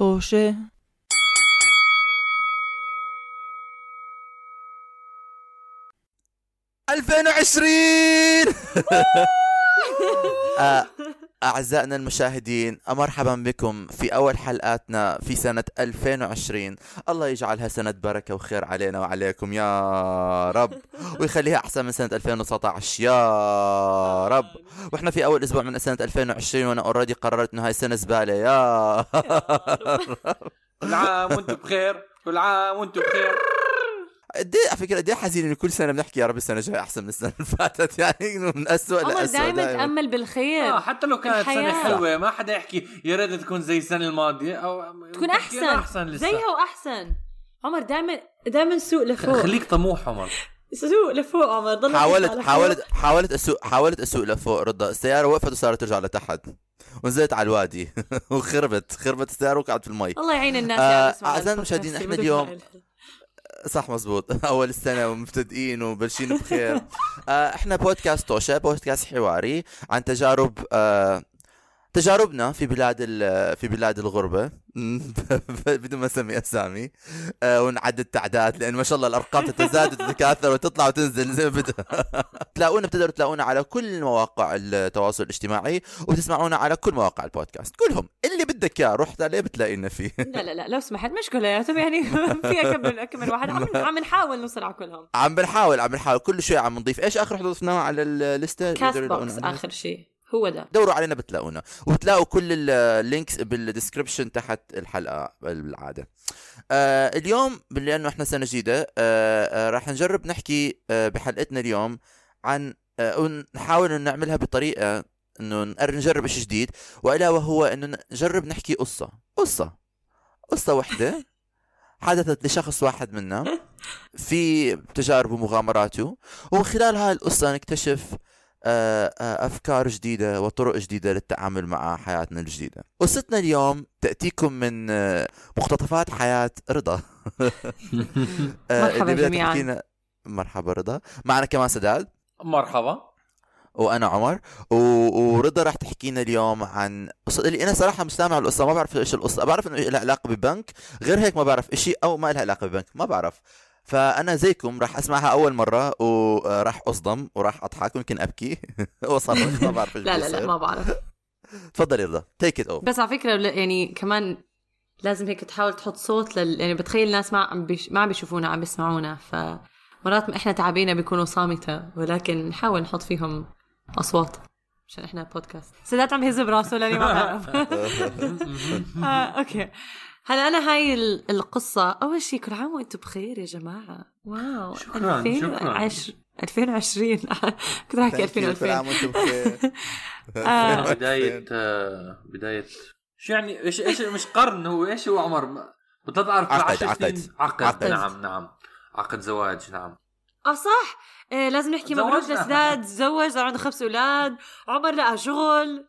طوشة ألفين وعشرين. آه، أعزائنا المشاهدين مرحبا بكم في أول حلقاتنا في سنة 2020 الله يجعلها سنة بركة وخير علينا وعليكم يا رب. ويخليها أحسن من سنة 2019 يا رب. وإحنا في أول أسبوع من سنة 2020 وأنا أوريدي قررت إنه هاي السنة زبالة يا كل عام وأنتم بخير كل عام وأنتم بخير. قد إيه على فكرة قد إيه حزين إنه كل سنة بنحكي يا رب السنة الجاية أحسن من السنة اللي فاتت. يعني إنه من اسوء لاسوء دائما تأمل بالخير آه حتى لو كانت سنة الحياة. حلوة ما حدا يحكي يا ريت تكون زي السنة الماضية أو تكون أحسن, أحسن لسه. زيها وأحسن. عمر دائما دائما سوق لفوق. خليك طموح عمر. سوق لفوق عمر. ضل حاولت حاولت حاولت اسوق حاولت اسوق لفوق رضا. السيارة وقفت وصارت ترجع لتحت. ونزلت على الوادي. وخربت. خربت السيارة وقعت في المي. الله يعين الناس آه، أعزائي البودكاست المشاهدين، بدون اليوم. صح مزبوط. أول السنة ومبتدئين وبلشين بخير. آه، إحنا بودكاست توشا بودكاست حواري عن تجارب آه، تجاربنا في بلاد في بلاد الغربة. بدون ما أسمي أسامي. آه، ونعدد تعداد لأن ما شاء الله الأرقام تتزايد وتتكاثر وتطلع وتنزل. زي ما بدها تلاقونا بتقدروا تلاقونا على كل مواقع التواصل الاجتماعي وتسمعونا على كل مواقع البودكاست. كلهم. اللي بدك إياه رحت عليه بتلاقينا فيه. لا لا لا لو سمحت مش كلياتهم يعني في اكمل اكمل واحد. عم عم نحاول نوصل على كلهم. عم بنحاول عم بنحاول. كل شوي عم نضيف. إيش آخر ضفناها على الليسته Castbox؟ آخر شيء. هو ده. دوروا علينا بتلاقونا. وبتلاقوا كل ال links بال description تحت الحلقة بالعادة. آه اليوم لأنه إحنا سنه جديده آه آه راح نجرب نحكي آه بحلقتنا اليوم عن آه ونحاول إنه نعملها بطريقة أنه نجرب شيء جديد. وإلا وهو أنه نجرب نحكي قصة. قصة. قصة وحدة حدثت لشخص واحد منا في تجاربه ومغامراته. ومن خلال هاي القصة نكتشف آه، آه، أفكار جديدة وطرق جديدة للتعامل مع حياتنا الجديدة. قصتنا اليوم تأتيكم من آه، مقتطفات حياة رضا. مرحبا جميعاً. تحكينا مرحبا رضا. معنا كمان سداد. مرحبا. وأنا عمر. و... ورضا راح تحكينا اليوم عن قصة اللي أنا صراحة مش سامع القصة ما بعرف إيش القصة بعرف إنه لها علاقة ببنك غير هيك ما بعرف إشي أو ما لها علاقة ببنك ما بعرف. فأنا زيكم راح أسمعها أول مرة وراح أصدم وراح أضحك ويمكن أبكي. واصرخ ما بعرف لا لا لا. ما بعرف. تفضلي رضا تيك ات اوف بس على فكرة يعني كمان لازم هيك تحاول تحط صوت لل... يعني بتخيل الناس ما عم بيش... ما عم بيشوفونا عم بيسمعونا. فمرات ما إحنا تعبينا بيكونوا صامتة ولكن نحاول نحط فيهم أصوات عشان إحنا بودكاست سداد عم يهز براسه لأني ما بعرف. آه، okay. هلا أنا هاي ال- القصة. أول شيء كل عام وأنتم بخير يا جماعة. wow. شكراً، 2010 2020 كنت راح أحكي 2000 كل عام 2000 وأنتم بخير. آه. بداية آه، بداية. شو يعني إيش إيش مش قرن هو إيش هو عمر؟ ما- بتطلع في عقد، 10 عقد. سنين عقد, عقد. نعم نعم. عقد زواج نعم. آه صح. إيه لازم نحكي مبروك. لسداد تزوج صار عنده خمس أولاد. عمر لقى شغل.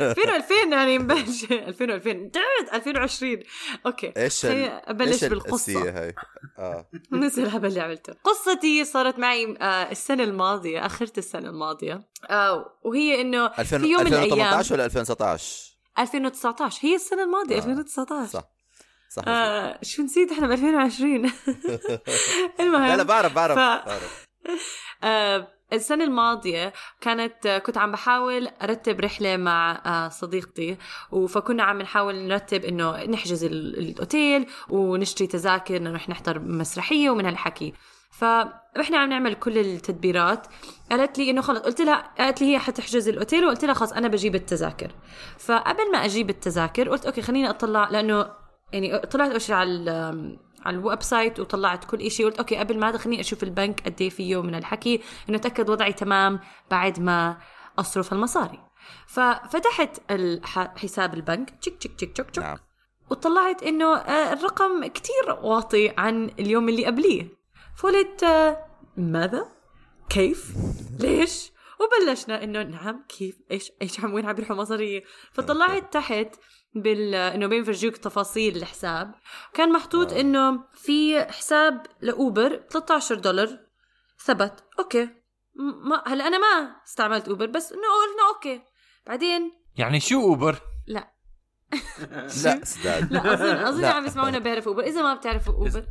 2000 2000 يعني مبلش. 2000 2000 تعبت 2020 أوكي. إيش خليني أبلش إيش بالقصة. هاي؟ آه. ننسى الهبل اللي عملته. قصتي صارت معي آه السنة الماضية آخرة السنة الماضية. آه وهي إنه 2000 في يوم من الأيام 2018 ولا 2019 2019 هي السنة الماضية آه، 2019 صح. صح آه شو نسيت إحنا ب 2020 المهم لا لا بعرف بعرف, ف- بعرف. آه، السنة الماضية كانت كنت عم بحاول أرتب رحلة مع آه، صديقتي فكنا عم نحاول نرتب إنه نحجز ال- الأوتيل ونشتري تذاكر نروح نحضر مسرحية ومن هالحكي. فإحنا عم نعمل كل التدبيرات. قالت لي إنه خلص قلت لها قالت لي هي حتحجز الأوتيل وقلت لها خلص أنا بجيب التذاكر. فقبل ما أجيب التذاكر قلت okay خليني أطلع لأنه يعني طلعت أول شيء على على ال website وطلعت كل شيء قلت okay قبل ما هذا خليني أشوف البنك قد إيه فيه من الحكي إنه أتأكد وضعي تمام بعد ما أصرف المصاري. ففتحت حساب البنك. تشك تشك تشك تشك تشك نعم. وطلعت إنه آه، الرقم كتير واطي عن اليوم اللي قبليه. فقلت آه، ماذا؟ كيف؟ ليش؟ وبلشنا إنه نعم كيف؟ إيش إيش عم وين عم بيروحوا مصاري؟ فطلعت تحت بال إنه بينفرجوك تفاصيل الحساب. كان محطوط آه. إنه في حساب ل Uber 13 دولار. ثبت. أوكي. ما هلأ أنا ما استعملت Uber بس إنه قلنا okay. بعدين؟ يعني شو Uber؟ لا. لا سداد لا اظن أظن. عم يسمعونا بيعرفوا Uber. إذا ما بتعرفوا Uber.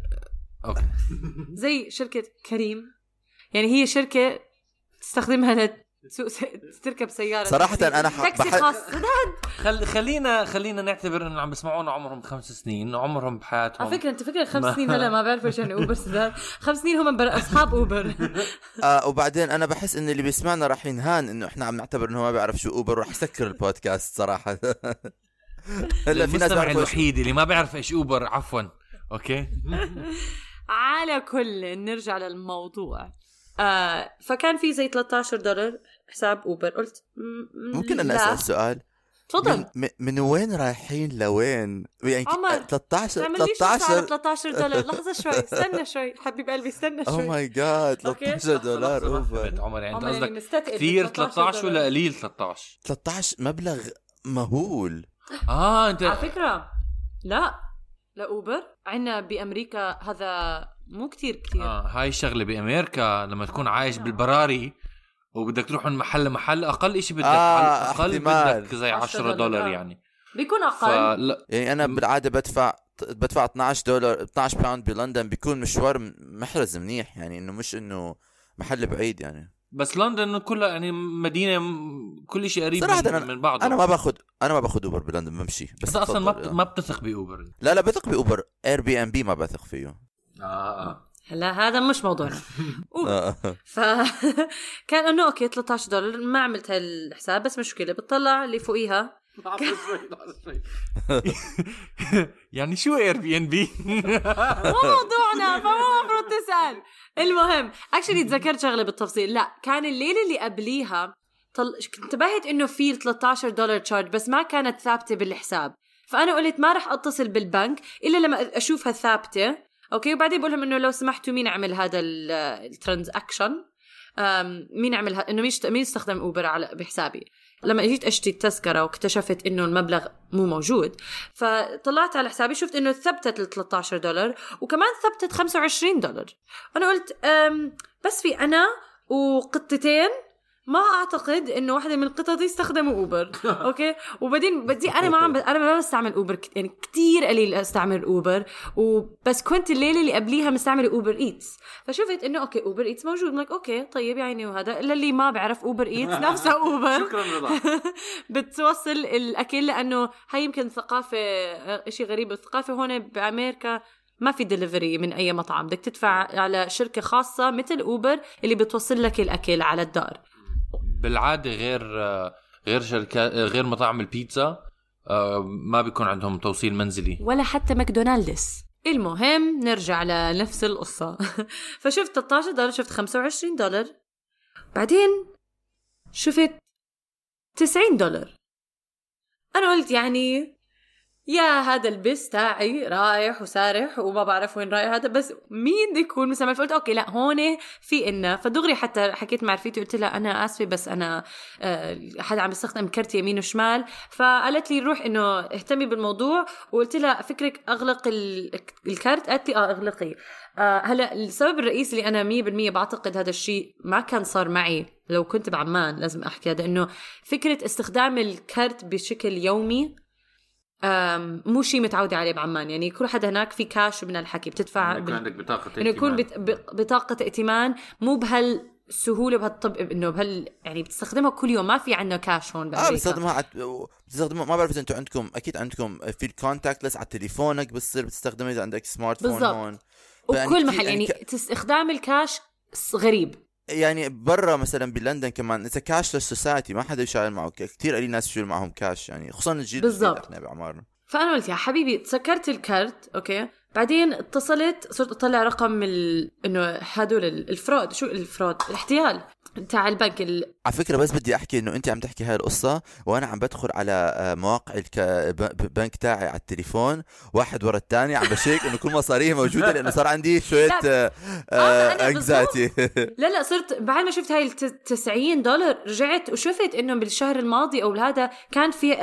Okay. زي شركة كريم. يعني هي شركة تستخدمها. تركب سيارة. صراحة تاكسي. أنا ح- تاكسي بح- خاص. خل... خلينا خلينا نعتبر انه عم بيسمعونا عمرهم خمس سنين عمرهم بحياتهم. على فكرة أنت فكرة خمس ما- سنين هلا ما بيعرفوا إيش يعني Uber سداد خمس سنين هم بر... أصحاب Uber آه وبعدين أنا بحس إن اللي بيسمعنا راح ينهان إنه إحنا عم نعتبر إنه ما بيعرف شو Uber راح يسكر البودكاست صراحة. هلا في ناس الوحيد اللي ما بيعرف إيش Uber عفوا. أوكي؟ على كل نرجع للموضوع. آه فكان في زي 13 دولار. حساب أوبر. قلت م- ممكن أنا لا. أسأل سؤال؟ تفضل. من, من- وين رايحين لوين؟ يعني عمر، 13 تعمليش نص على 13 13 دولار. لحظة شوي استنى شوي. حبيب قلبي استنى أو شوي. ماي جاد أوكي. 13 دولار اوفر عمر يعني يعني قصدك مستثقل كثير 13 13 ولا. قليل 13 13 مبلغ مهول. آه أنت على فكرة لا ل Uber عندنا بأمريكا هذا مو كتير كتير. آه هاي الشغله بأمريكا لما تكون عايش بالبراري وبدك تروح من محل لمحل أقل شيء بدك آه، على الاقل احتمال. بدك زي 10 10 دولار، دولار. يعني. بيكون أقل. فلا يعني أنا بالعادة بدفع بدفع 12 دولار 12 pound بلندن بيكون مشوار م- محرز منيح يعني إنه مش إنه محل بعيد يعني. بس لندن كلها يعني مدينة كل شيء قريب صراحة من, أنا- من بعضه. أنا ما باخذ أنا ما باخذ Uber بلندن بمشي. بس بس أصلا ما. بت- ما بتثق ب Uber؟ لا لا بثق ب Uber. Airbnb ما بثق فيه. آه آه. هلا هذا مش موضوعنا. آه. ف كان إنه okay 13 دولار ما عملت هالحساب بس مشكلة بتطلع اللي فوقيها. يعني شو Airbnb؟ مو موضوعنا فمو المفروض تسأل المهم actually تذكرت شغلة بالتفصيل لا كان الليلة اللي قبليها طل... انتبهت إنه في 13 دولار charge بس ما كانت ثابتة بالحساب فأنا قلت ما راح أتصل بالبنك إلا لما اشوفها ثابته okay وبعدين بقول لهم إنه لو سمحتوا مين عمل هذا ال transaction مين عمل. إنه مين مين استخدم Uber على بحسابي لما اجيت أشتري التذكرة واكتشفت إنه المبلغ مو موجود فطلعت على حسابي شفت إنه ثبتت ال 13 دولار وكمان ثبتت 25 دولار أنا قلت بس في أنا وقطتين ما أعتقد إنه واحدة من القطط استخدموا Uber. Okay. وبعدين بدي أنا ما عم ب... أنا ما بستعمل Uber. يعني كثير قليل أستعمل Uber. وبس كنت الليلة اللي قبليها مستعملة Uber Eats. فشفت إنه okay Uber Eats موجود. لك okay طيب يعني وهذا. للي ما بعرف Uber Eats نفسها Uber. شكرا رضا. بتوصل الأكل لأنه هاي يمكن ثقافة شيء غريب. الثقافة هون بأمريكا ما في دليفري من أي مطعم. بدك تدفع على شركة خاصة مثل Uber اللي بتوصل لك الأكل على الدار. بالعادة غير غير شركات غير مطاعم البيتزا آه، ما بيكون عندهم توصيل منزلي. ولا حتى ماكدونالدز. المهم نرجع لنفس القصة. فشفت 13 دولار شفت 25 دولار. بعدين شفت 90 دولار. أنا قلت يعني يا هذا البس تاعي رايح وسارح وما بعرف وين رايح هذا بس مين بده يكون مسمى فقلت أوكي لا هون في إنا فدغري حتى حكيت مع رفيقتي قلت لها أنا آسفة بس أنا آه، حدا عم بيستخدم كرت يمين وشمال. فقالت لي روح إنه اهتمي بالموضوع وقلت لها فكرك أغلق ال- الكرت؟ قالت لي آه أغلقي. آه هلا السبب الرئيسي اللي أنا 100% بعتقد هذا الشيء ما كان صار معي لو كنت بعمان لازم أحكي هذا إنه فكرة استخدام الكرت بشكل يومي مو شيء متعودة عليه بعمان. يعني كل حدا هناك في كاش من الحكي بتدفع يكون بال... عندك بطاقة إنه يكون ائتمان. بت... ب- بطاقة ائتمان مو بهالسهولة بهالطب إنه بهال يعني بتستخدمها كل يوم. ما في عندنا كاش هون آه بأمريكا. بتستخدمها عت... بتستخدمها ما بعرف إذا أنتم عندكم أكيد عندكم في ال contact على تليفونك بتصير بتستخدمها إذا عندك smartphone بالضبط. هون. كتير- محل يعني ك- استخدام الكاش غريب. يعني برا مثلا بلندن كمان إذا cashless society ما حدا يشيل معه كثير قليل ناس يشيل معهم كاش يعني خصوصا الجيل بالضبط. إحنا بعمان فأنا قلت يا حبيبي سكرت الكارت okay؟ بعدين اتصلت صرت أطلع رقم ال... إنه هدول ال- ال fraud شو ال fraud؟ الاحتيال تاع البنك ال... على فكرة بس بدي أحكي إنه أنت عم تحكي هاي القصة وأنا عم بدخل على آه، مواقع الك... ب- بنك تاعي على التليفون واحد ورا الثاني عم بشيك إنه كل مصاريه موجودة لأنه صار عندي شوية. آه، أنا anxiety لا لا صرت بعد ما شفت هاي ال 90 دولار رجعت وشفت إنه بالشهر الماضي أو هذا كان في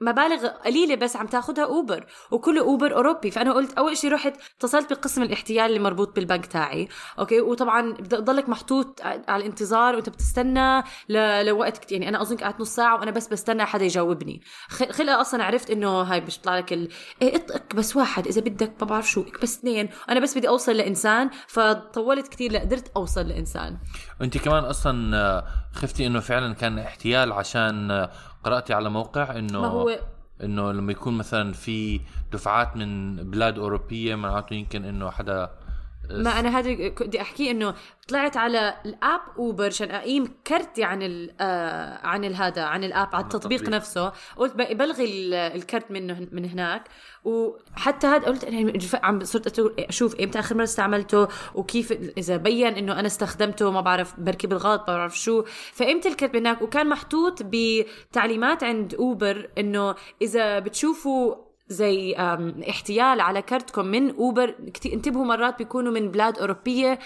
مبالغ قليلة بس عم تاخذها Uber وكله Uber أوروبي. فأنا قلت أول شيء رحت اتصلت بقسم الاحتيال اللي مربوط بالبنك تاعي. Okay؟ وطبعا بدك تضلك محطوط على الانتظار وأنت بتستنى. بستنى ل... لوقت كتير يعني أنا أظن قعدت نص ساعة وأنا بس بستنى حدا يجاوبني. خ- خلقه أصلا عرفت إنه هاي مش بيطلع لك ال... إيه اطق بس واحد إذا بدك ما بعرف شو إك بس اثنين. أنا بس بدي أوصل لإنسان فطولت كتير لقدرت أوصل لإنسان. أنت كمان أصلا آه، خفتي إنه فعلا كان احتيال عشان آه، قرأتي على موقع إنه ما هو إنه لما يكون مثلا في دفعات من بلاد أوروبية معناته يمكن إنه حدا ما أنا هذا كنت بدي أحكيه إنه طلعت على ال app Uber عشان أقيم كرتي عن ال آه عن هذا عن ال app على التطبيق. نفسه. قلت بلغي ال- الكرت منه من هناك. وحتى هذا قلت أنا عم صرت أشوف إمتى آخر مرة استعملته وكيف إذا بين إنه أنا استخدمته ما بعرف بركي بالغلط ما بعرف شو. فقمت الكرت من هناك وكان محطوط بتعليمات عند Uber إنه إذا بتشوفوا زي احتيال على كرتكم من أوبر. انتبهوا مرات بيكونوا من بلاد أوروبية.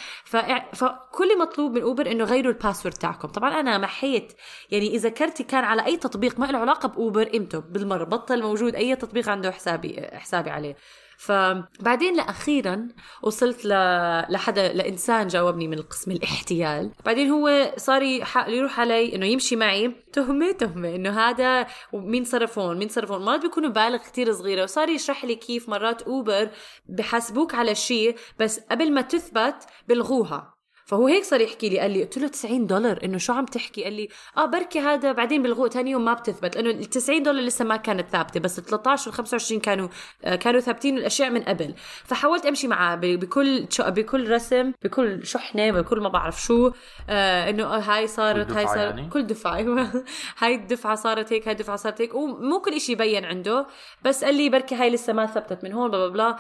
فكل مطلوب من أوبر إنه غيروا الباسورد تاعكم. طبعا أنا محيت يعني إذا كرتي كان على أي تطبيق ما له علاقة بأوبر قيمته بالمرة. بطل موجود أي تطبيق عنده حسابي حسابي عليه. فبعدين لاخيرا وصلت ل... لحدا لإنسان جاوبني من القسم الاحتيال. بعدين هو صار. يروح علي إنه يمشي معي. تهمة تهمة. إنه هذا مين صرفون مين صرفون؟ مرات بيكونوا بالغ كتير صغيرة. وصار يشرح لي كيف مرات أوبر بحاسبوك على شيء بس قبل ما تثبت بلغوها. فهو هيك صار يحكي لي قال لي قلت له 90 دولار. إنه شو عم تحكي؟ قال لي آه بركي هذا بعدين بلغوه ثاني يوم ما بتثبت لأنه ال 90 دولار لسه ما كانت ثابتة بس ال 13 وال 25 كانوا آه كانوا ثابتين الأشياء من قبل. فحاولت أمشي معاه بكل بكل رسم بكل شحنة بكل ما بعرف شو آه إنه آه هاي صارت هاي صارت يعني؟ كل دفعة أيوه. هاي الدفعة صارت هيك هاي الدفعة صارت هيك ومو كل شيء يبين عنده. بس قال لي بركي هاي لسه ما ثبتت من هون بلا بلا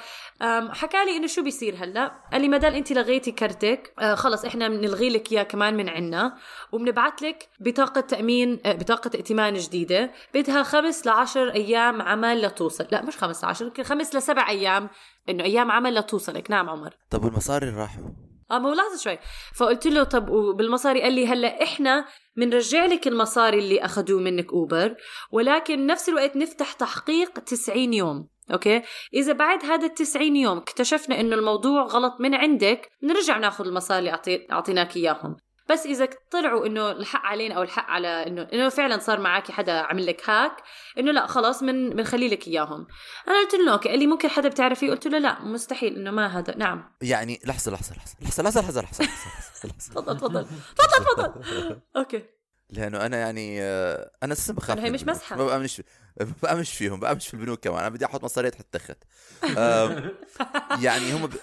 حكى لي إنه شو بيصير هلأ؟ قال لي ما دام انت لغيتي كرتك آه خلص إحنا بنلغي لك إياه كمان من عنا وبنبعث لك بطاقة تأمين آه بطاقة ائتمان جديدة بدها خمس لعشر أيام عمل لتوصل. لا مش خمس لعشر يمكن خمس لسبع أيام إنه أيام عمل لتوصلك. نعم عمر. طب والمصاري راحوا؟ آه ما هو لحظه شوي. فقلت له طب وبالمصاري؟ قال لي هلأ إحنا بنرجع لك المصاري اللي أخذوه منك أوبر ولكن بنفس الوقت نفتح تحقيق 90 يوم. أوكي اذا بعد هذا ال 90 يوم اكتشفنا انه الموضوع غلط من عندك بنرجع ناخذ المصاري اللي أعطي- اعطيناك اياهم بس اذا طلعوا انه الحق علينا أو الحق على انه انه فعلا صار معك حدا عمل لك هاك انه لا خلاص من بنخلي لك اياهم أنا قلت له okay قال لي ممكن حدا بتعرفيه قلت له لا مستحيل انه ما هذا نعم يعني لحظه لحظه لحظه لحظه لحظه لحظه لحظه, لحظة, لحظة. تفضل تفضل تفضل تفضل okay لأنه أنا يعني آه، أنا أساسا بخاف هي مش. مسحة. ما بامنش بامنش فيهم بامنش في البنوك كمان. أنا بدي أحط مصاري تحت التخت يعني هم ب...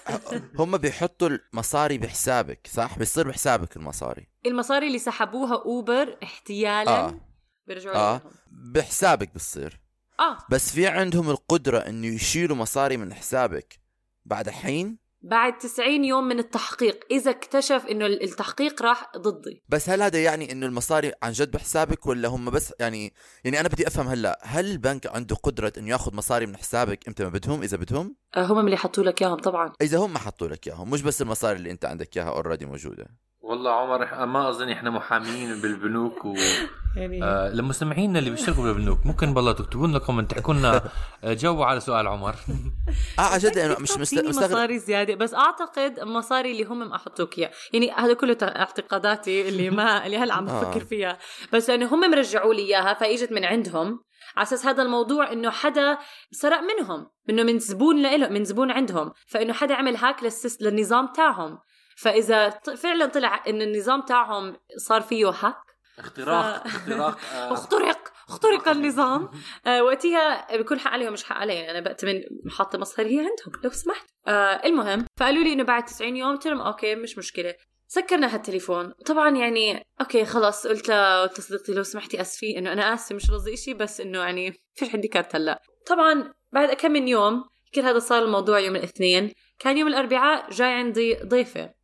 هم بيحطوا المصاري بحسابك صح؟ بيصير بحسابك المصاري. المصاري اللي سحبوها أوبر احتيالا آه. بيرجعوا آه. بحسابك بتصير. آه. بس في عندهم القدرة إنه يشيلوا مصاري من حسابك بعد حين؟ بعد 90 يوم من التحقيق إذا اكتشف إنه التحقيق راح ضدي. بس هل هذا يعني إنه المصاري عن جد بحسابك ولا هم بس يعني يعني أنا بدي أفهم هلأ هل البنك عنده قدرة إنه ياخذ مصاري من حسابك إمتى ما بدهم إذا بدهم؟ آه هم اللي حطوا لك إياهم طبعا. إذا هم حطوا لك إياهم مش بس المصاري اللي أنت عندك إياها اوريدي موجودة. والله عمر ما أظن إحنا محامين بالبنوك و يعني آه لمستمعينا اللي بيشتغلوا بالبنوك. ممكن بالله تكتبوا لنا comment تحكوا لنا آه، جاوبوا على سؤال عمر. آه عن جد أنا مش مستغرب. مصاري زيادة بس أعتقد المصاري اللي هم أحطوك إياها. يعني هذا كله اعتقاداتي اللي ما اللي هلأ عم آه. بفكر فيها. بس لأنه هم مرجعوا لي إياها فإجت من عندهم. على أساس هذا الموضوع إنه حدا سرق منهم. إنه من زبون لإله من زبون عندهم. فإنه حدا عمل هاك للسيس للنظام تاعهم. فإذا فعلا طلع انه النظام تاعهم صار فيه هاك اختراق ف- اختراق آه، اخترق اخترق النظام. آه وقتها بيكون حق عليهم مش حق علي أنا بأتمن حاطه مصاري هي عندهم لو سمحت. آه المهم فقالوا لي إنه بعد 90 يوم قلت لهم okay مش مشكلة. سكرنا هالتليفون. طبعا يعني okay خلاص قلت ل- قلت لصديقتي لو سمحتي أسفي إنه أنا آسفة مش قصدي شيء بس إنه يعني فيش عندي card هلأ. طبعا بعد كم من يوم كل هذا صار الموضوع يوم الاثنين. كان يوم الأربعاء جاي عندي ضيفة.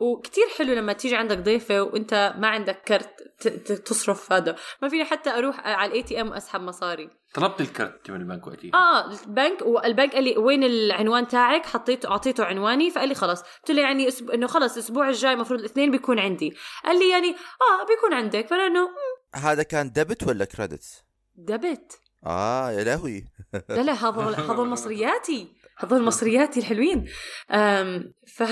وكتير حلو لما تيجي عندك ضيفة وانت ما عندك كرت ت- ت- تصرف هذا. ما فيني حتى أروح على ال ATM وأسحب مصاري. طلبت الكرت من البنك وقتها. آه البنك والبنك قال لي وين العنوان تاعك؟ حطيته أعطيته عنواني فقال لي خلاص. قلت له يعني أسب... إنه خلاص الأسبوع الجاي المفروض الاثنين بيكون عندي. قال لي يعني آه بيكون عندك. فأنا إنه "مم، هذا كان debit ولا credit debit آه يا لهوي. لا لا هذا هذا مصرياتي. هذا مصرياتي الحلوين ف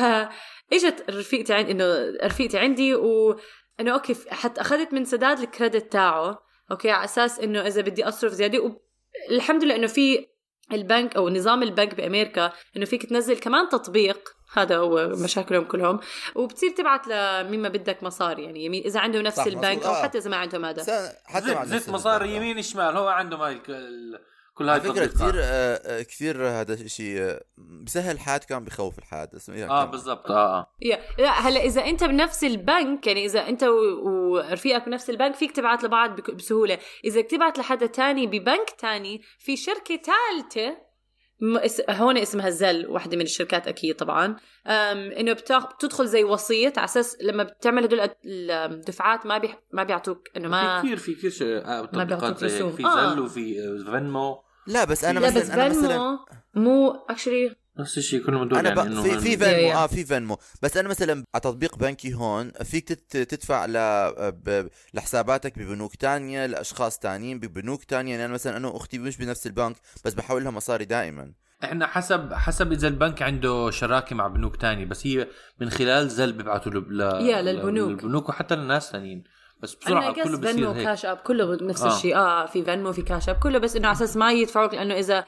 إجت رفيقتي عندي إنه رفيقتي عندي و انه okay حتى أخذت من سداد ال credit تاعه okay على أساس إنه إذا بدي أصرف زيادة وب... الحمد لله إنه في البنك أو نظام البنك بأمريكا إنه فيك تنزل كمان تطبيق هذا هو مشاكلهم كلهم وبتصير تبعت لمين ما بدك مصاري يعني يمين إذا عندهم نفس البنك. أو آه. حتى إذا ما عندهم هذا حتى زت مصاري البنك. يمين شمال هو عنده هاي كل هاي على فكرة. كثير آه، آه، كثير هذا الشيء بسهل الحياة كان بخوف اسمه إيه آه بالضبط. آه آه. يا لا هلأ إذا أنت بنفس البنك يعني إذا أنت ورفيقك بنفس البنك فيك تبعت لبعض بسهولة. إذا تبعت لحدا تاني ببنك تاني في شركة ثالثه هون اسمها زل واحدة من الشركات أكيد طبعا إنه بتاخ... بتدخل زي وسيط على أساس لما بتعمل هدول الدفعات ما بي... ما بيعطوك إنه ما في كثير في كثير شيء- آه، بيعطوك تطبيقات زي في آه. زل وفي آه، فنمو لا بس أنا لا بس مثلا أنا مثلا فنمو مو اكشلي نفس الشيء كلهم هدول أنا يعني ب... في في يا. آه في فينمو بس أنا مثلا على تطبيق بنكي هون فيك تت... تدفع ل... ب... لحساباتك ببنوك تانية لأشخاص تانيين ببنوك تانية. يعني أنا مثلا أنا وأختي مش بنفس البنك بس بحول لها مصاري دائما. إحنا حسب حسب إذا البنك عنده شراكة مع بنوك تاني بس هي من خلال زل بيبعتوا له ل... يا، للبنوك. للبنوك وحتى للناس ثانيين بس أنا بسرعة كله فنمو بصير هيك. كاش اب كله نفس آه. الشيء. آه في Venmo في Cash App كله بس إنه على أساس ما يدفعوك لأنه إذا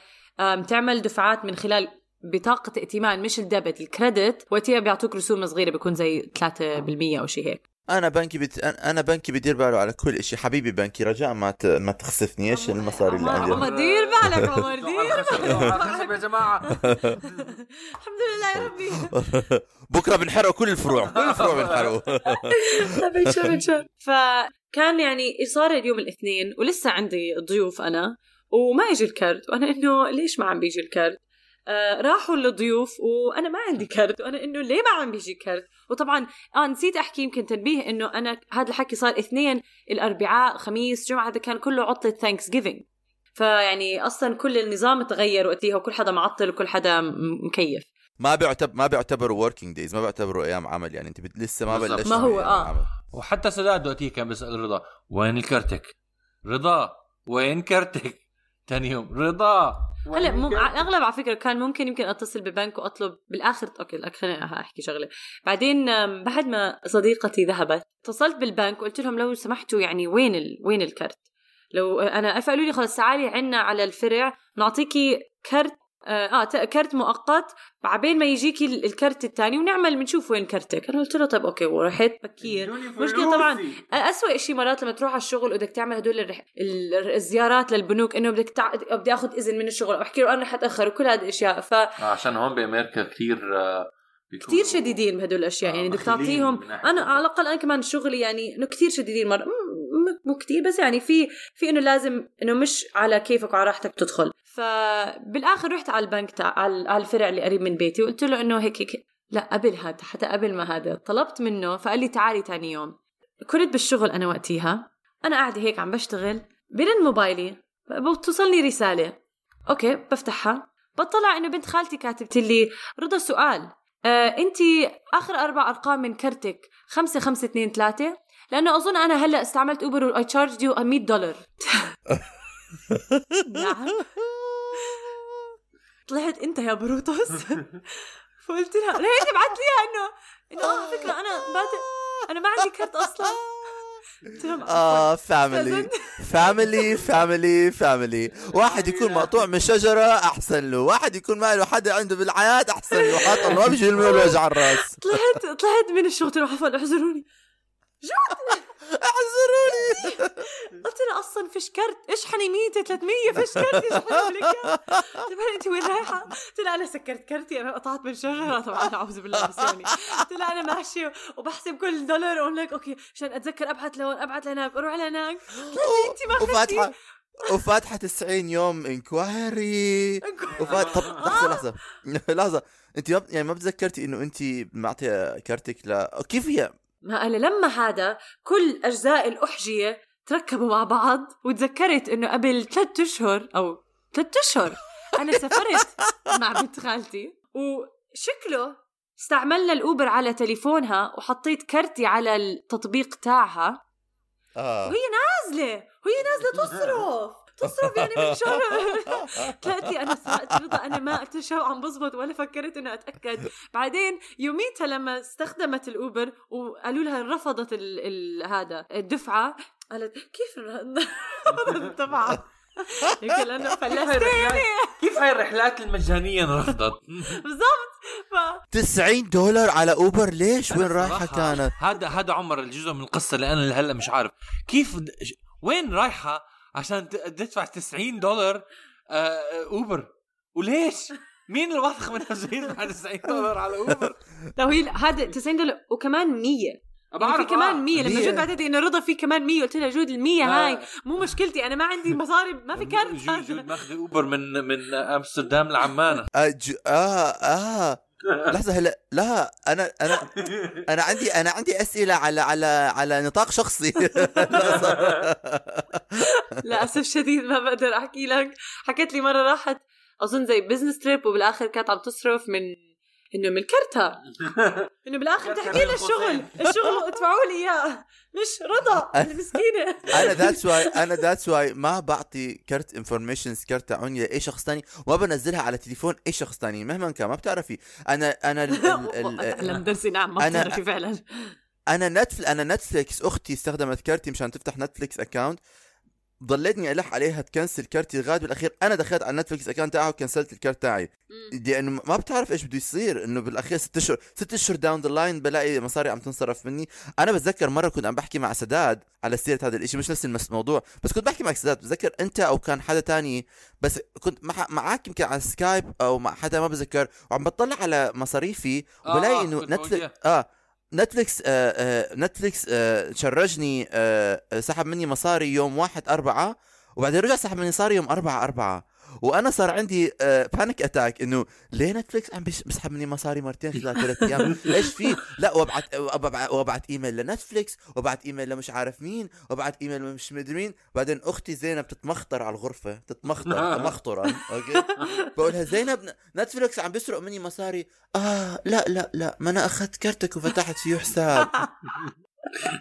تعمل دفعات من خلال بطاقة ائتمان مش ال debit ال credit وقتها بيعطوك رسوم صغيرة بيكون زي 3% أو شيء هيك. أنا بنكي بت... أنا بنكي بدير باله على كل شيء حبيبي بنكي رجاء ما ت... ما تخسفني. إيش المصاري اللي عندي؟ عمر دير بالك عمر دير خشب يا جماعة. الحمد لله يا ربي. بكرة بنحرقوا كل الفروع كل الفروع بنحرقوا ابشر فكان يعني صار اليوم الاثنين ولسه عندي ضيوف أنا وما يجي الكرت وأنا إنه ليش ما عم بيجي الكرت آه راحوا الضيوف وأنا ما عندي كرت وأنا إنه ليه ما عم بيجي كرت وطبعا آه نسيت أحكي يمكن تنبيه إنه أنا هذا الحكي صار اثنين الأربعاء خميس جمعة هذا كان كله عطلة Thanksgiving فيعني أصلا كل النظام تغير وقتها وكل حدا معطل وكل حدا مكيف ما بيعتبر ما بيعتبروا working days ما بيعتبروا أيام عمل يعني أنت. لسه ما بالضبط. بلشت ما هو، أيام آه. عمل. وحتى سداد وقتها كان بيسأل رضا وين الكرتك؟ رضا وين كرتك؟ ثاني يوم. رضا! هلا كرتك؟ على الاغلب على فكرة كان ممكن يمكن أتصل ببنك وأطلب بالآخر. okay خليني أحكي شغلة. بعدين بعد ما صديقتي ذهبت اتصلت بالبنك وقلت لهم لو سمحتوا يعني وين ال... وين الكرت؟ لو أنا فقالوا لي خلص تعالي عنا على الفرع نعطيكي كرت آه, آه كرت مؤقت. بعدين ما يجيكي ال- الكرت الثاني ونعمل بنشوف وين كرتك. أنا قلت له طيب أوكي ورحت بكير. مشكلة طبعاً. أسوأ شيء مرات لما تروح على الشغل وبدك تعمل هدول الرح... ال- الزيارات للبنوك إنه بدك تع... بدي آخذ إذن من الشغل. واحكي له أنا رح أتأخر وكل هذه الأشياء. ف آه، عشان هون بأمريكا كثير كثير شديدين بهدول الأشياء. آه، يعني بدك تعطيهم. أنا على الأقل أنا كمان شغلي يعني إنه كثير شديدين. مره مو كثير بس يعني في في إنه لازم إنه مش على كيفك وعلى راحتك تدخل. فبالآخر رحت على البنك تاع على الفرع اللي قريب من بيتي وقلت له إنه هيك هيك لا قبل هذا حتى قبل ما هذا. طلبت منه فقال لي تعالي تاني يوم. كنت بالشغل أنا وقتيها أنا قاعدة هيك عم بشتغل برن موبايلي. بتوصلني رسالة. okay بفتحها. بطلع إنه بنت خالتي كاتبت لي رضا سؤال. آه أنت آخر أربع أرقام من كرتك خمسة خمسة اثنين ثلاثة؟ لأنه أظن أنا هلأ استعملت Uber why charge you 100 دولار. نعم. طلعت انت يا بروتوس؟ فقلت لها ليه تبعت لي انه انه آه على فكرة أنا بات أنا ما عندي كرت أصلا. قلت لهم آه family family family family واحد يكون مقطوع من شجرة أحسن له. واحد يكون ما له حدا عنده بالحياة أحسن له. حتى الله ما بيجي من وجع الراس طلعت طلعت من الشغل قلت لهم احذروني احذروني قلت لها أصلا فيش كرت. اشحني 100 300 فيش كرت اشحني لك أنت وين رايحة؟ قلت لها أنا سكرت كرتي. أنا قطعت من شجره طبعا أعوذ بالله بس يعني. قلت لها أنا ماشية وبحسب كل دولار. أقول لك okay عشان أتذكر ابعث لهون ابعث لهناك أروح لهناك. أنت ما وفاتحه خدتي. وفاتحة 90 يوم inquiry وفات طب لحظه لحظة. لحظة. أنت ما يعني ما بتذكرتي إنه أنت معطية كارتك ل كيف هي ما أنا لما هذا كل أجزاء الأحجية تركبوا مع بعض وتذكرت إنه قبل ثلاثة أشهر أو ثلاثة أشهر أنا سافرت مع بنت خالتي. وشكله استعملنا الأوبر على تليفونها وحطيت كرتي على التطبيق تاعها. آه. وهي نازلة وهي نازلة تصرف تصرف يعني من شهر طلعت لي أنا سرقت رضا أنا ما قلت شو عم بزبط ولا فكرت إنه أتأكد. بعدين يوميتها لما استخدمت الأوبر وقالوا لها رفضت ال ال هذا الدفعة قالت كيف رفضت الدفعة. يمكن لأنه فلستيني كيف هاي الرحلات المجانية رفضت؟ بالضبط. ف 90 دولار على أوبر ليش؟ وين أنا رايحه كانت؟ هذا هذا عمر الجزء من القصة اللي أنا هلا مش عارف. كيف وين رايحة عشان تدفع 90 دولار آه، آه، أوبر وليش؟ مين الواثق من نفسه يدفع 90 دولار على أوبر؟ لو هي هذا 90 دولار وكمان 100 يعني في كمان 100 لما 100. جد بعتت إنه رضا في كمان 100 قلت لها good ال 100 ما- هاي مو مشكلتي أنا ما عندي مصاري ما في card good good ماخذ اوبر من من أمستردام لعمان. آه آه لحظة هلا لا أنا أنا أنا عندي أنا عندي أسئلة على على على نطاق شخصي. للأسف شديد ما بقدر أحكي لك. حكت لي مرة راحت أظن زي business trip وبالآخر كانت عم تصرف من إنه من كرتها إنه بالآخر تحكي لي الشغل. الشغل ادفعوا لي إياه. مش رضا المسكينة. أنا that's why أنا that's why ما بعطي card informations كرت تاعوني لاي شخص تاني وما بنزلها على تليفون أي شخص تاني مهما كان ما بتعرفي. أنا أنا ال ال درسي نعم ما أنا- بتعرفي فعلا. أنا نتفل أنا نتفليكس أختي استخدمت كرتي مشان تفتح نتفليكس account ضليتني ألح عليها ت cancel كرتي لغاية بالأخير. أنا دخلت على نتفليكس account تاعها و cancelت الكرت تاعي. لأنه ما بتعرف إيش بده يصير إنه بالأخير ست أشهر ست أشهر down the line بلاقي مصاري عم تنصرف مني. أنا بتذكر مرة كنت عم بحكي مع سداد على سيرة هذا الإشي مش نفس الموضوع بس كنت بحكي مع سداد. بتذكر أنت أو كان حدا تاني بس كنت مع معك يمكن على سكايب أو مع حدا ما بتذكر وعم بطلع على مصاريفي آه، وبلاقي آه، إنه كنت نتفليكس موجود. آه. نتفليكس آه آه نتفليكس آه charge ني سحب مني مصاري يوم واحد أربعة وبعدين رجع سحب مني مصاري يوم أربعة أربعة. وأنا صار عندي آه panic attack إنه ليه نتفليكس عم بيسحب مني مصاري مرتين خلال ثلاث أيام. إيش في؟ لا وابعت وابعت, إيميل لنتفليكس وأبعت إيميل لمش عارف مين وأبعت إيميل لمش مدري مين. بعدين أختي زينب تتمخطر على الغرفة تتمخطر تمخطرا أوكي؟ بقولها زينب نتفليكس عم بيسرق مني مصاري. آه لا لا لا ما أنا أخذت كرتك وفتحت فيه حساب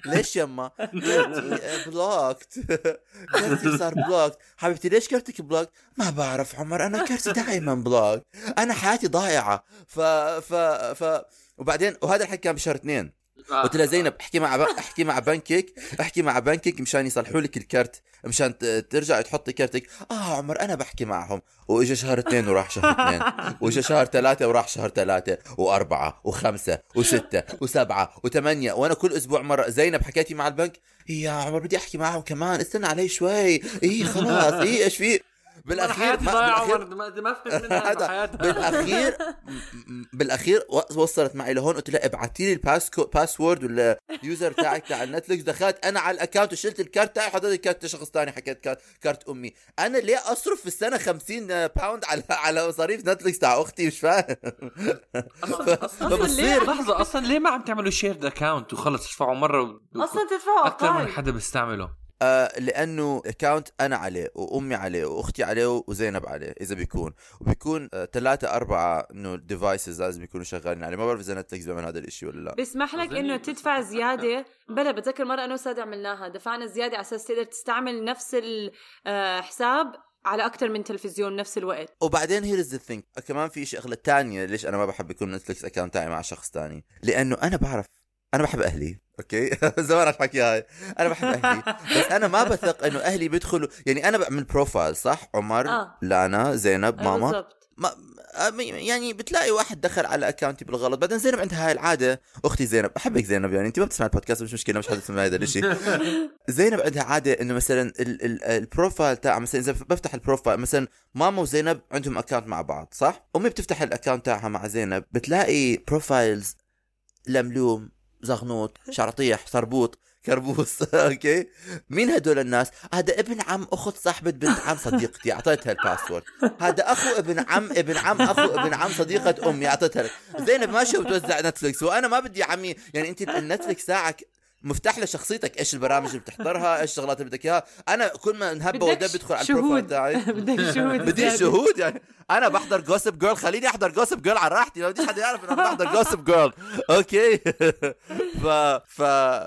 ليش يما؟ آه، blocked كرتي صار blocked حبيبتي ليش كرتك blocked ما بعرف عمر أنا كرتي دائما blocked أنا حياتي ضايعة. ف ف ف وبعدين وهذا الحكي كان بشهر اثنين. آه. قلت لها زينب احكي مع ب... احكي مع بنكك احكي مع بنكك مشان يصلحوا لك الكرت مشان ترجعي تحطي كرتك. آه عمر أنا بحكي معهم. وإجا شهر اثنين وراح شهر اثنين. وإجا شهر ثلاثة وراح شهر ثلاثة. وأربعة وخمسة وستة وسبعة وثمانية. وأنا كل أسبوع مرة زينب حكيتي مع البنك إيه يا عمر بدي أحكي معهم كمان. استنى علي شوي. إيه خلاص. إيه إيش في؟ حياتي ما عمر ما ما فهمت منها بالاخير بالأخير وصلت معي لهون قلت لها ابعتي لي الباسكو password ولا ال user تاعك تاع النتفلكس دخلت أنا على ال account وشلت ال card تاعي وحطيت ال card شخص ثاني حكيت card, card أمي. أنا ليه أصرف في السنة 50 pound على على مصاريف نتفلكس تاع أختي؟ مش فاهم. فبصير لحظة أصلا ليه ما عم تعملوا shared account وخلص تدفعوا مرة و... أصلا تدفعوا أكثر من أقل حدا بيستعمله؟ آه لأنه account أنا عليه وأمي عليه وأختي عليه وزينب عليه إذا بيكون. وبيكون آه ثلاثة أربعة إنه devices لازم يكونوا شغالين عليه. ما بعرف إذا نتفلكس بيعمل هذا الشيء ولا لا. بيسمح لك إنه تدفع زيادة؟ بلا بتذكر مرة أنا وسداد عملناها. دفعنا زيادة على أساس تقدر تستعمل نفس الحساب على أكثر من تلفزيون نفس الوقت. وبعدين here's the thing كمان في شغلة تانية. ليش أنا ما بحب يكون نتفلكس account تاعي مع شخص تاني؟ لأنه أنا بعرف أنا بحب أهلي أوكي؟ زمان احكي هاي أنا بحب أهلي. بس أنا ما بثق إنه أهلي بيدخلوا يعني أنا بعمل profile صح؟ عمر آه. لانا زينب آه، ماما. ما آه، يعني بتلاقي واحد دخل على account ي بالغلط. بعدين زينب عندها هاي العادة أختي زينب بحبك زينب يعني أنت ما بتسمع البودكاست مش مشكلة مش حدا يسمع هذا الشيء زينب عندها عادة إنه مثلا ال- ال- ال profile تاع مثلا إذا بفتح ال profile مثلا ماما وزينب عندهم اكونت مع بعض صح؟ أمي بتفتح الاكونت تاعها مع زينب بتلاقي بروفايلز لملوم. زغنوط شرطيح صربوط كربوس أوكي؟ مين هدول الناس؟ هذا ابن عم أخت صاحبة بنت عم صديقتي أعطيتها الباسورد هذا أخو ابن عم ابن عم أخو ابن عم صديقة أمي أعطيتها. زينب ماشيه وتوزع نتفلكس وأنا ما بدي عمي يعني أنت النتفلكس تاعك مفتاح لشخصيتك إيش البرامج اللي بتحضرها إيش الشغلات اللي بدك إياها. أنا كل ما بدك ودب بدخل على البروفايل تاعي. بدك شهود بدي. شهود يعني. أنا بحضر Gossip Girl خليني أحضر Gossip Girl على راحتي. ما بديش حدا يعرف إنه أنا بحضر Gossip Girl أوكي. ف ف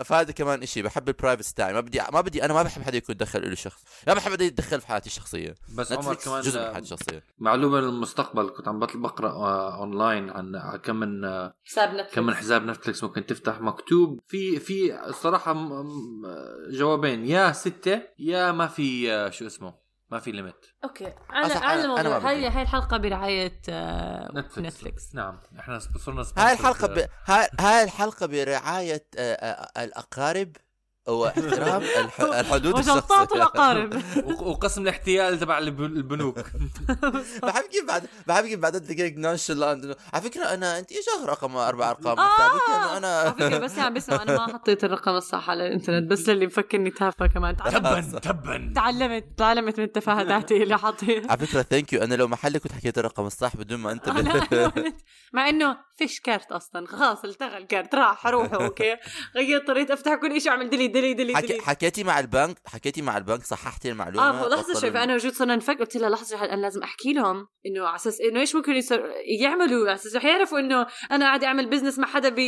فهذا كمان إشي. بحب ال privacy تاعي ما بدي ما بدي أنا ما بحب حدا يكون دخل له شخص. ما بحب حدا يتدخل في حياتي الشخصيه بس عمر كمان جزء من آه، حياتي الشخصيه معلومة للمستقبل. كنت عم بطل بقرأ آه، اونلاين عن عن كم من آه، حساب نتفلكس كم من حساب نتفلكس ممكن تفتح. مكتوب في في صراحة م- م- جوابين. يا ستة يا ما في آه، شو اسمه ما في ليميت أوكي. أنا ما الموضوع. هاي هاي الحلقة برعاية آه، نتفلكس, نتفلكس نعم. إحنا صرنا هاي الحلقة ب... هاي الحلقة برعاية آه، واحترام الح... الحدود وجلطات الشخصية. الأقارب. و- وقسم الاحتيال تبع الب- البنوك. بحب كيف بعد بحب كيف بعد دقيقة نونشلاند على فكرة أنا أنت إيش آخر رقم؟ أربع أرقام. آه! أنا على فكرة بس عم بسمع أنا ما حطيت الرقم الصح على الإنترنت بس للي مفكرني تافهه كمان. تبا تبا تعلمت تعلمت من التفاهه تاعتي اللي حطيت. على فكرة ثانك يو أنا لو محلك كنت حكيت الرقم الصح بدون ما أنت أنا- مع إنه فيش كارت أصلا. خلاص التغى الكارت. راح حروحه أوكي. غيرت طريقة أفتح كل شيء أعمل ديلي ديلي ديلي حكي... ديلي حكيتي مع البنك حكيتي مع البنك صححتي المعلومة آه لحظه شوي أنا وجود صرنا نفكر قلت لها لحظة أنا لازم أحكي لهم إنه على أساس إنه إيش ممكن يصير يعملوا؟ على أساس رح يعرفوا إنه أنا قاعدة أعمل بزنس مع حدا ب...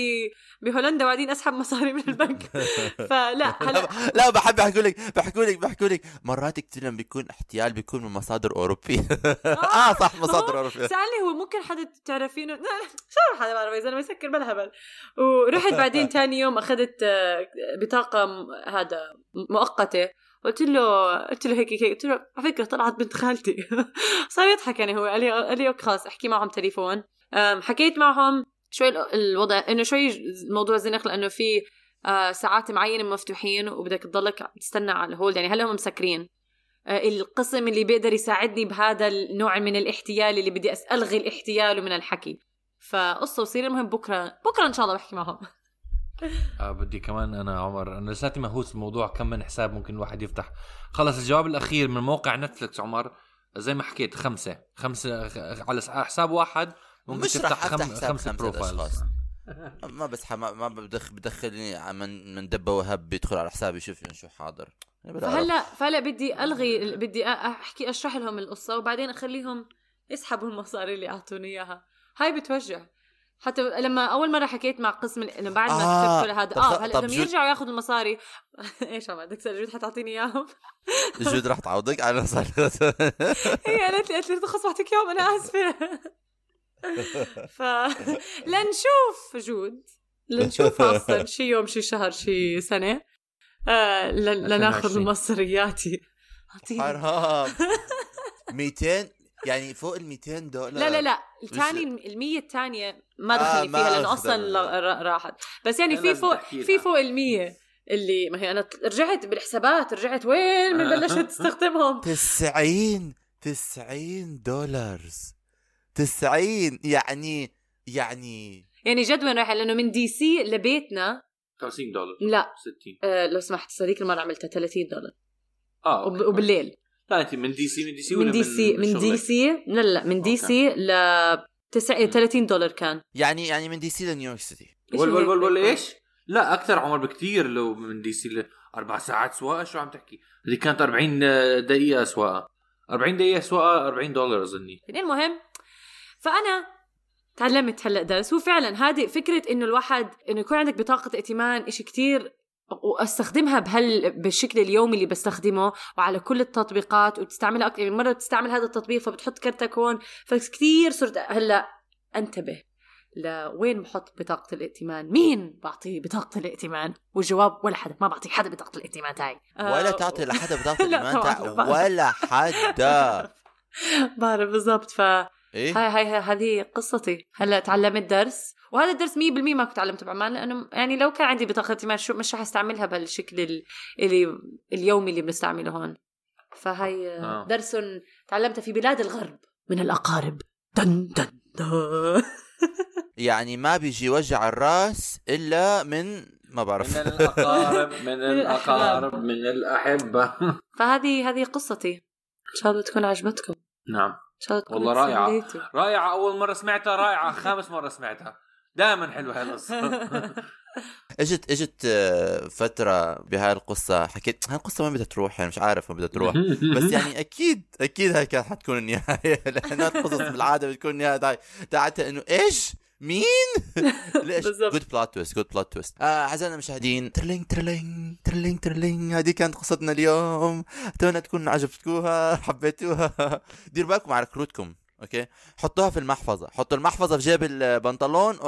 بهولندا وبعدين أسحب مصاري من البنك. فلا هلا لا بحب بحكوا لك بحكوا لك بحكوا لك. مرات كثير لما بيكون احتيال بيكون من مصادر أوروبية. آه صح مصادر هو أوروبية. سألني هو ممكن حدا تعرفينه؟ لا شو حدا بعرف يا زلمه يسكر بلا هبل ورحت بعدين تاني يوم أخذت آه، بطاقة هذا مؤقته. قلت له قلت له هيك هيك. قلت له على فكرة طلعت بنت خالتي. صار يضحك يعني هو. قال لي قال لي خلاص احكي معهم تليفون. حكيت معهم شوي ال- الوضع إنه شوي الموضوع زنخ لأنه في آه، ساعات معينة مفتوحين وبدك تضلك تستنى على الهولد. يعني هلا هم مسكرين؟ آه، القسم اللي بيقدر يساعدني بهذا النوع من الاحتيال اللي بدي الغي الاحتيال ومن الحكي. فقصة وصير. المهم بكرة بكرة إن شاء الله بحكي معهم. آه بدي كمان أنا عمر أنا لساتني مهووس بموضوع كم من حساب ممكن الواحد يفتح. خلص الجواب الأخير من موقع نتفلكس عمر زي ما حكيت خمسة. خمسة على حساب واحد ممكن مش تفتح خم... حساب خمسة خمسة بروفايلز أشخاص. ما بس ما ما بدخ بدخلني من من دبة وهب بيدخل على حسابي يشوف يعني شو حاضر. فهلأ فهلأ بدي ألغي بدي أ- أحكي أشرح لهم القصة وبعدين أخليهم يسحبوا المصاري اللي أعطوني إياها. هاي بتوجع. حتى لما أول مرة حكيت مع قسم إنه بعد ما آه، كتبت كل هذا آه هلا لما جود- يرجعوا ياخذوا المصاري إيش عم بدك جود حتعطيني إياهم. جود راح تعوضك؟ على صار هي قالت لي قالت لي رخص بعطيك اياهم أنا آسفة. ف لنشوف جود. لنشوف أصلا شي يوم شي شهر شي سنة. آه لن- لناخذ 2020. مصرياتي. أعطيني. حرام. 200 يعني فوق ال 200 دولار. لا لا لا. الثاني المية الثانية ما آه، دخلني ما فيها لأنه أخذ أصلا ال- لا- را- راحت. بس يعني في فوق في. فوق المية اللي ما هي أنا رجعت بالحسابات رجعت وين؟ من بلشت استخدمهم 90 90 دولار 90 يعني يعني يعني جد وين رايحة لأنه من دي سي لبيتنا 50 دولار. لا. 60 آه لو سمحت صديق المرة عملتها 30 دولار. آه أوكي. وبالليل. لا أنت من دي سي من دي سي من دي سي من دي شغلك؟ سي لا لا من دي. سي ل تسع- 30 دولار كان يعني يعني من دي سي لنيويورك سيتي هيك وال وال بيكون؟ إيش؟ لا أكثر عمر بكثير لو من دي سي لاربع ساعات سواقة شو عم تحكي؟ هذه كانت 40 دقيقة سواقة 40 دقيقة سواقة 40 دولار أظني يعني المهم فأنا تعلمت هلأ درس هو فعلا هذه فكرة إنه الواحد إنه يكون عندك بطاقة ائتمان إشي كتير وأستخدمها بهال بالشكل اليومي اللي بستخدمه وعلى كل التطبيقات وتستعملها أكثر يعني مرة بتستعمل هذا التطبيق فبتحط كرتك هون فكثير صرت هلأ أنتبه لوين بحط بطاقة الائتمان؟ مين بعطيه بطاقة الائتمان؟ والجواب ولا حدا ما بعطي حدا بطاقة الائتمان تاعي. ولا آه، تعطي لحدا بطاقة لا الإيمان طبعاً، تاع بعرف. ولا حدا. بعرف بالضبط ف إيه؟ هاي هاي هاي- هذه قصتي. هلا تعلمت درس وهذا الدرس 100% ما كنت تعلمته بعمان لأنه يعني لو كان عندي بطاقة ائتمان شو مش رح أستعملها بهالشكل ال- اللي اليومي اللي بنستعمله هون. فهي آه. آه. درس تعلمته في بلاد الغرب من الأقارب. دن دن دن. يعني ما بيجي وجع الرأس إلا من ما بعرف. من الاقارب من الأقارب من الأحبة. فهذه هذه قصتي. إن شاء الله تكون عجبتكم. نعم. شاء الله تكون والله رائعة. تسليتوا. رائعة أول مرة سمعتها رائعة. خامس مرة سمعتها. دائما حلوة هالقصه إجت إجت آه، فترة بهاي القصة حكيت هاي القصة وين بدها تروح؟ يعني مش عارف وين بدها تروح. بس يعني أكيد أكيد هاي كانت حتكون النهاية. لأن القصص بالعادة بتكون النهاية. تاع- تاعتها إنه إيش؟ مين؟ ليش؟ good plot twist good plot twist أعزائنا المشاهدين ترلينج ترلينج ترلينج ترلينج. هذه كانت قصتنا اليوم. أتمنى تكون عجبتكوها حبيتوها. دير بالكم على كروتكم. أوكي؟ حطوها في المحفظة. حطوا المحفظة في جيب البنطلون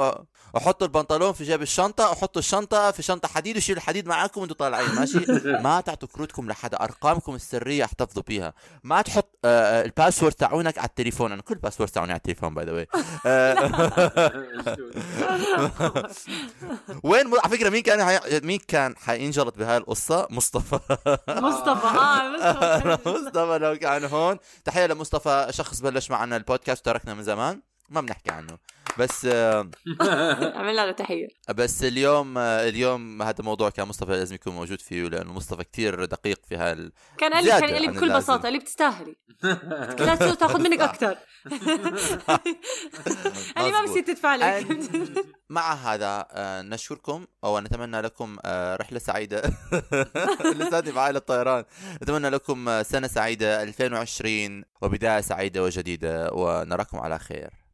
وحطوا البنطلون في جيب الشنطة وحطوا الشنطة في شنطة حديد وشيلوا الحديد معاكم وأنتم طالعين. ماشي؟ ما تعطوا كروتكم لحدا أرقامكم السرية احتفظوا بيها. ما تحط آه، آه، ال password تاعونك على التليفون. أنا كل ال password تاعوني على التليفون by the way وين على فكرة مين كان حي... مين كان حينجلط بهاي القصة؟ مصطفى. مصطفى آه مصطفى. مصطفى لو كان هون. تحية لمصطفى. شخص بلش معنا البودكاست وتركنا من زمان. ما بنحكي عنه. بس آه، عملنا له تحية. بس اليوم آه، اليوم هذا الموضوع كان مصطفى لازم يكون موجود فيه لأنه مصطفى كتير دقيق في هال كان قال لي كان قال لي بكل. بساطة اللي بتستاهلي. لا تاخذ منك أكثر قال لي ما. بصير تدفع لك مع هذا آه، نشكركم ونتمنى لكم آه، رحلة سعيدة. لساتني بعائلة الطيران نتمنى لكم سنة سعيدة 2020 وبداية سعيدة وجديدة ونراكم على خير.